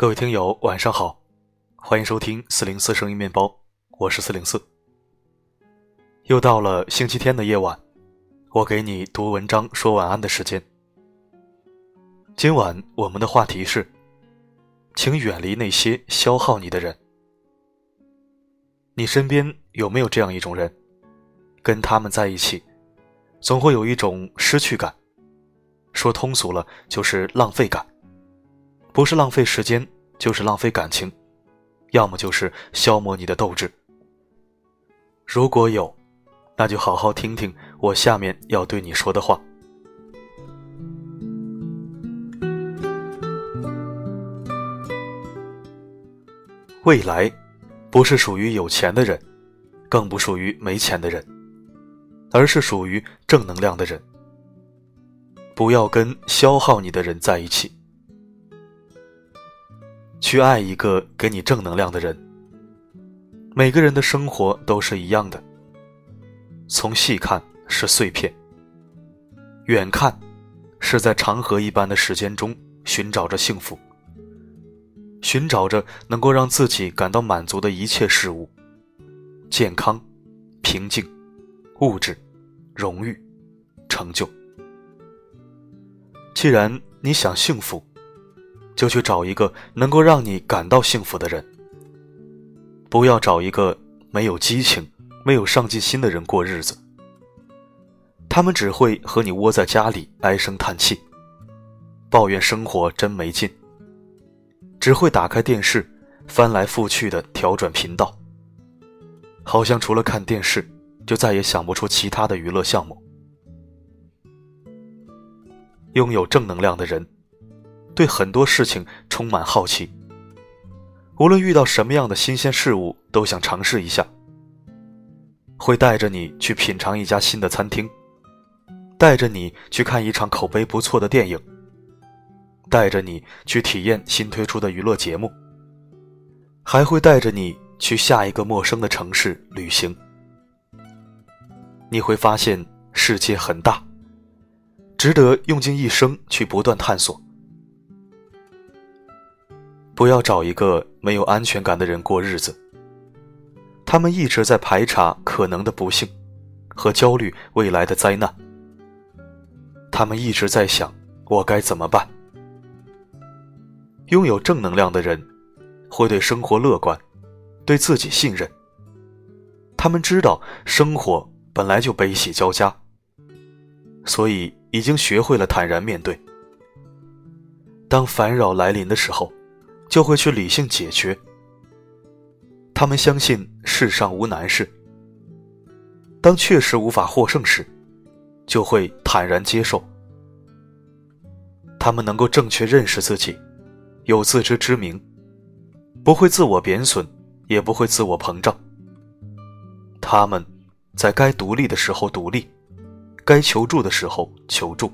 各位听友，晚上好，欢迎收听四零四声音面包，我是四零四。又到了星期天的夜晚，我给你读文章说晚安的时间。今晚我们的话题是，请远离那些消耗你的人。你身边有没有这样一种人，跟他们在一起，总会有一种失去感，说通俗了就是浪费感。不是浪费时间，就是浪费感情，要么就是消磨你的斗志。如果有，那就好好听听我下面要对你说的话。未来，不是属于有钱的人，更不属于没钱的人，而是属于正能量的人。不要跟消耗你的人在一起。去爱一个给你正能量的人。每个人的生活都是一样的，从细看是碎片，远看是在长河一般的时间中寻找着幸福，寻找着能够让自己感到满足的一切事物：健康、平静、物质、荣誉、成就。既然你想幸福。就去找一个能够让你感到幸福的人，不要找一个没有激情、没有上进心的人过日子。他们只会和你窝在家里唉声叹气，抱怨生活真没劲。只会打开电视，翻来覆去的调转频道，好像除了看电视，就再也想不出其他的娱乐项目。拥有正能量的人。对很多事情充满好奇，无论遇到什么样的新鲜事物，都想尝试一下。会带着你去品尝一家新的餐厅，带着你去看一场口碑不错的电影，带着你去体验新推出的娱乐节目，还会带着你去下一个陌生的城市旅行。你会发现世界很大，值得用尽一生去不断探索。不要找一个没有安全感的人过日子。他们一直在排查可能的不幸，和焦虑未来的灾难。他们一直在想我该怎么办。拥有正能量的人，会对生活乐观，对自己信任。他们知道生活本来就悲喜交加，所以已经学会了坦然面对。当烦扰来临的时候。就会去理性解决。他们相信世上无难事。当确实无法获胜时，就会坦然接受。他们能够正确认识自己，有自知之明，不会自我贬损，也不会自我膨胀。他们在该独立的时候独立，该求助的时候求助。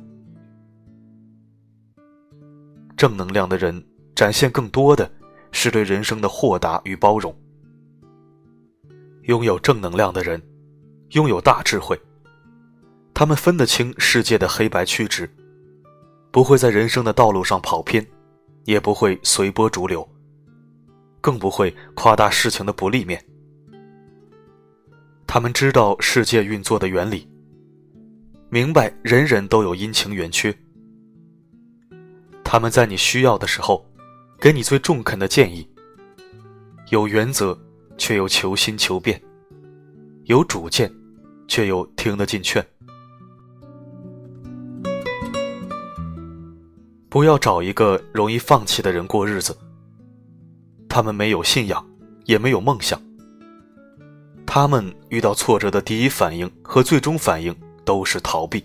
正能量的人。展现更多的是对人生的豁达与包容。拥有正能量的人，拥有大智慧。他们分得清世界的黑白曲直，不会在人生的道路上跑偏，也不会随波逐流，更不会夸大事情的不利面。他们知道世界运作的原理，明白人人都有阴晴圆缺。他们在你需要的时候。给你最中肯的建议。有原则，却又求新求变；有主见，却又听得进劝。不要找一个容易放弃的人过日子。他们没有信仰，也没有梦想。他们遇到挫折的第一反应和最终反应都是逃避。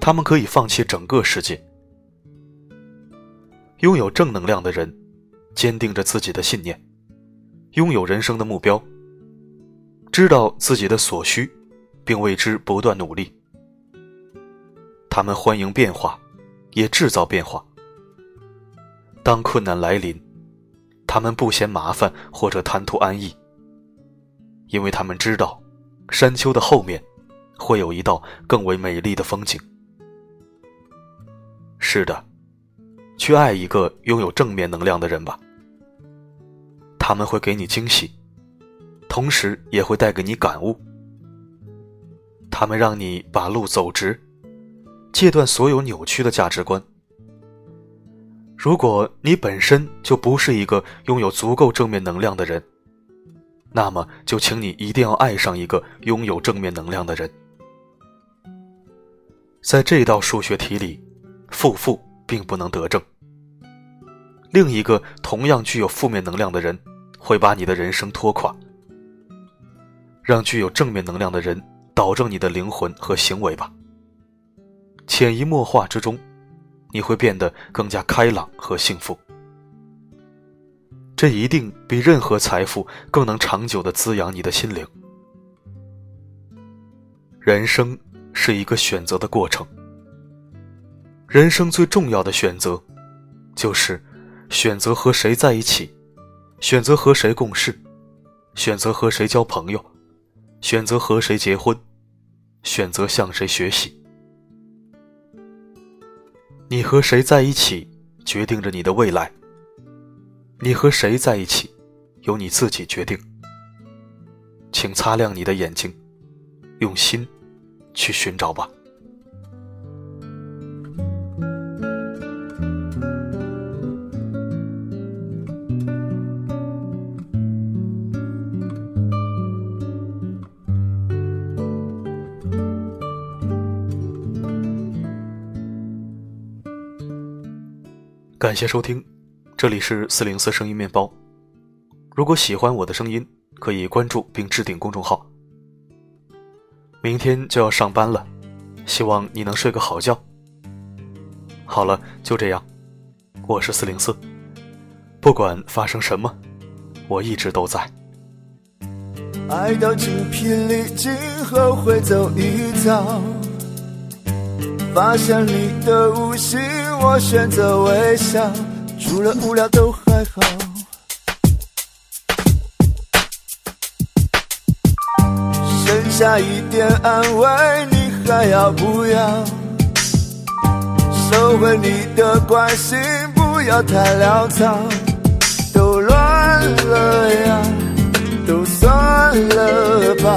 他们可以放弃整个世界。拥有正能量的人，坚定着自己的信念，拥有人生的目标，知道自己的所需，并为之不断努力。他们欢迎变化，也制造变化。当困难来临，他们不嫌麻烦或者贪图安逸，因为他们知道，山丘的后面，会有一道更为美丽的风景。是的。去爱一个拥有正面能量的人吧。他们会给你惊喜，同时也会带给你感悟。他们让你把路走直，戒断所有扭曲的价值观。如果你本身就不是一个拥有足够正面能量的人，那么就请你一定要爱上一个拥有正面能量的人。在这道数学题里，负负并不能得正。另一个同样具有负面能量的人，会把你的人生拖垮。让具有正面能量的人导正你的灵魂和行为吧。潜移默化之中。你会变得更加开朗和幸福，这一定比任何财富更能长久的滋养你的心灵。人生是一个选择的过程，人生最重要的选择，就是选择和谁在一起，选择和谁共事，选择和谁交朋友，选择和谁结婚，选择向谁学习。你和谁在一起，决定着你的未来；你和谁在一起，由你自己决定。请擦亮你的眼睛，用心去寻找吧。感谢收听，这里是四零四声音面包。如果喜欢我的声音，可以关注并置顶公众号。明天就要上班了，希望你能睡个好觉。好了，就这样，我是四零四，不管发生什么，我一直都在。爱到精疲力尽后会走一遭，发现你的无心。我选择微笑，除了无聊都还好。剩下一点安慰，你还要不要？收回你的关心，不要太潦草。都乱了呀，都算了吧。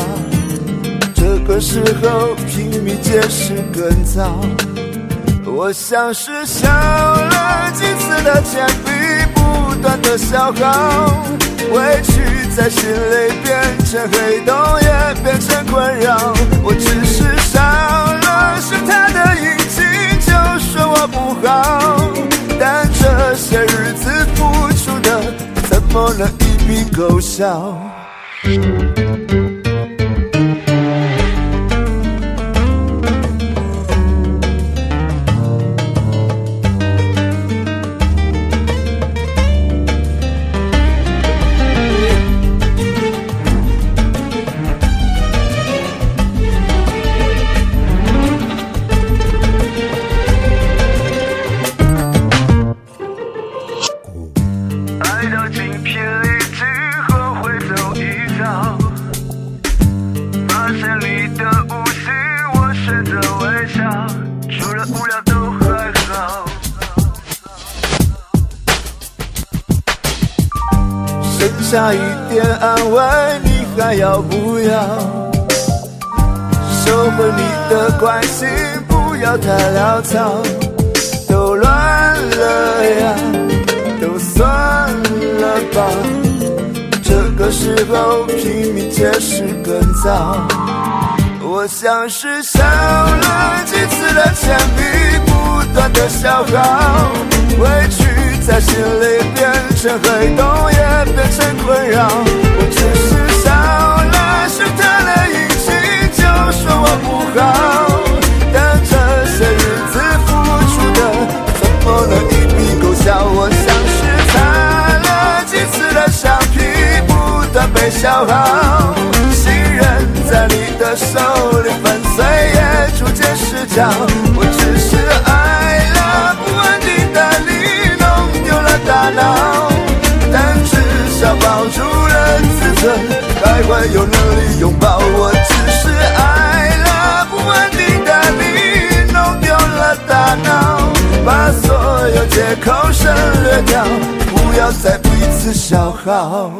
这个时候拼命解释更早。我像是削了几次的铅笔，不断的消耗，委屈在心里变成黑洞，也变成困扰。我只是少了是他的印记，就说我不好，但这些日子付出的，怎么能一笔勾销？无聊都还好，剩下一点安慰，你还要不要？收回你的关心，不要太潦草。都乱了呀，都算了吧。这个时候拼命解释更早。我像是削了几次的铅笔，不断的消耗，委屈在心里变成黑洞。也变成困扰，我只是少了是他的印记，就说我不好。但这些日子付出的，怎么能一笔勾销？我像是擦了几次的橡皮，不断被消耗。手里粉碎，也逐渐失焦。我只是爱了不稳定的你，弄丢了大脑。但至少保住了自尊，还会有能力拥抱我。只是爱了不稳定的你，弄丢了大脑，把所有借。口省略掉，不要再彼此消耗。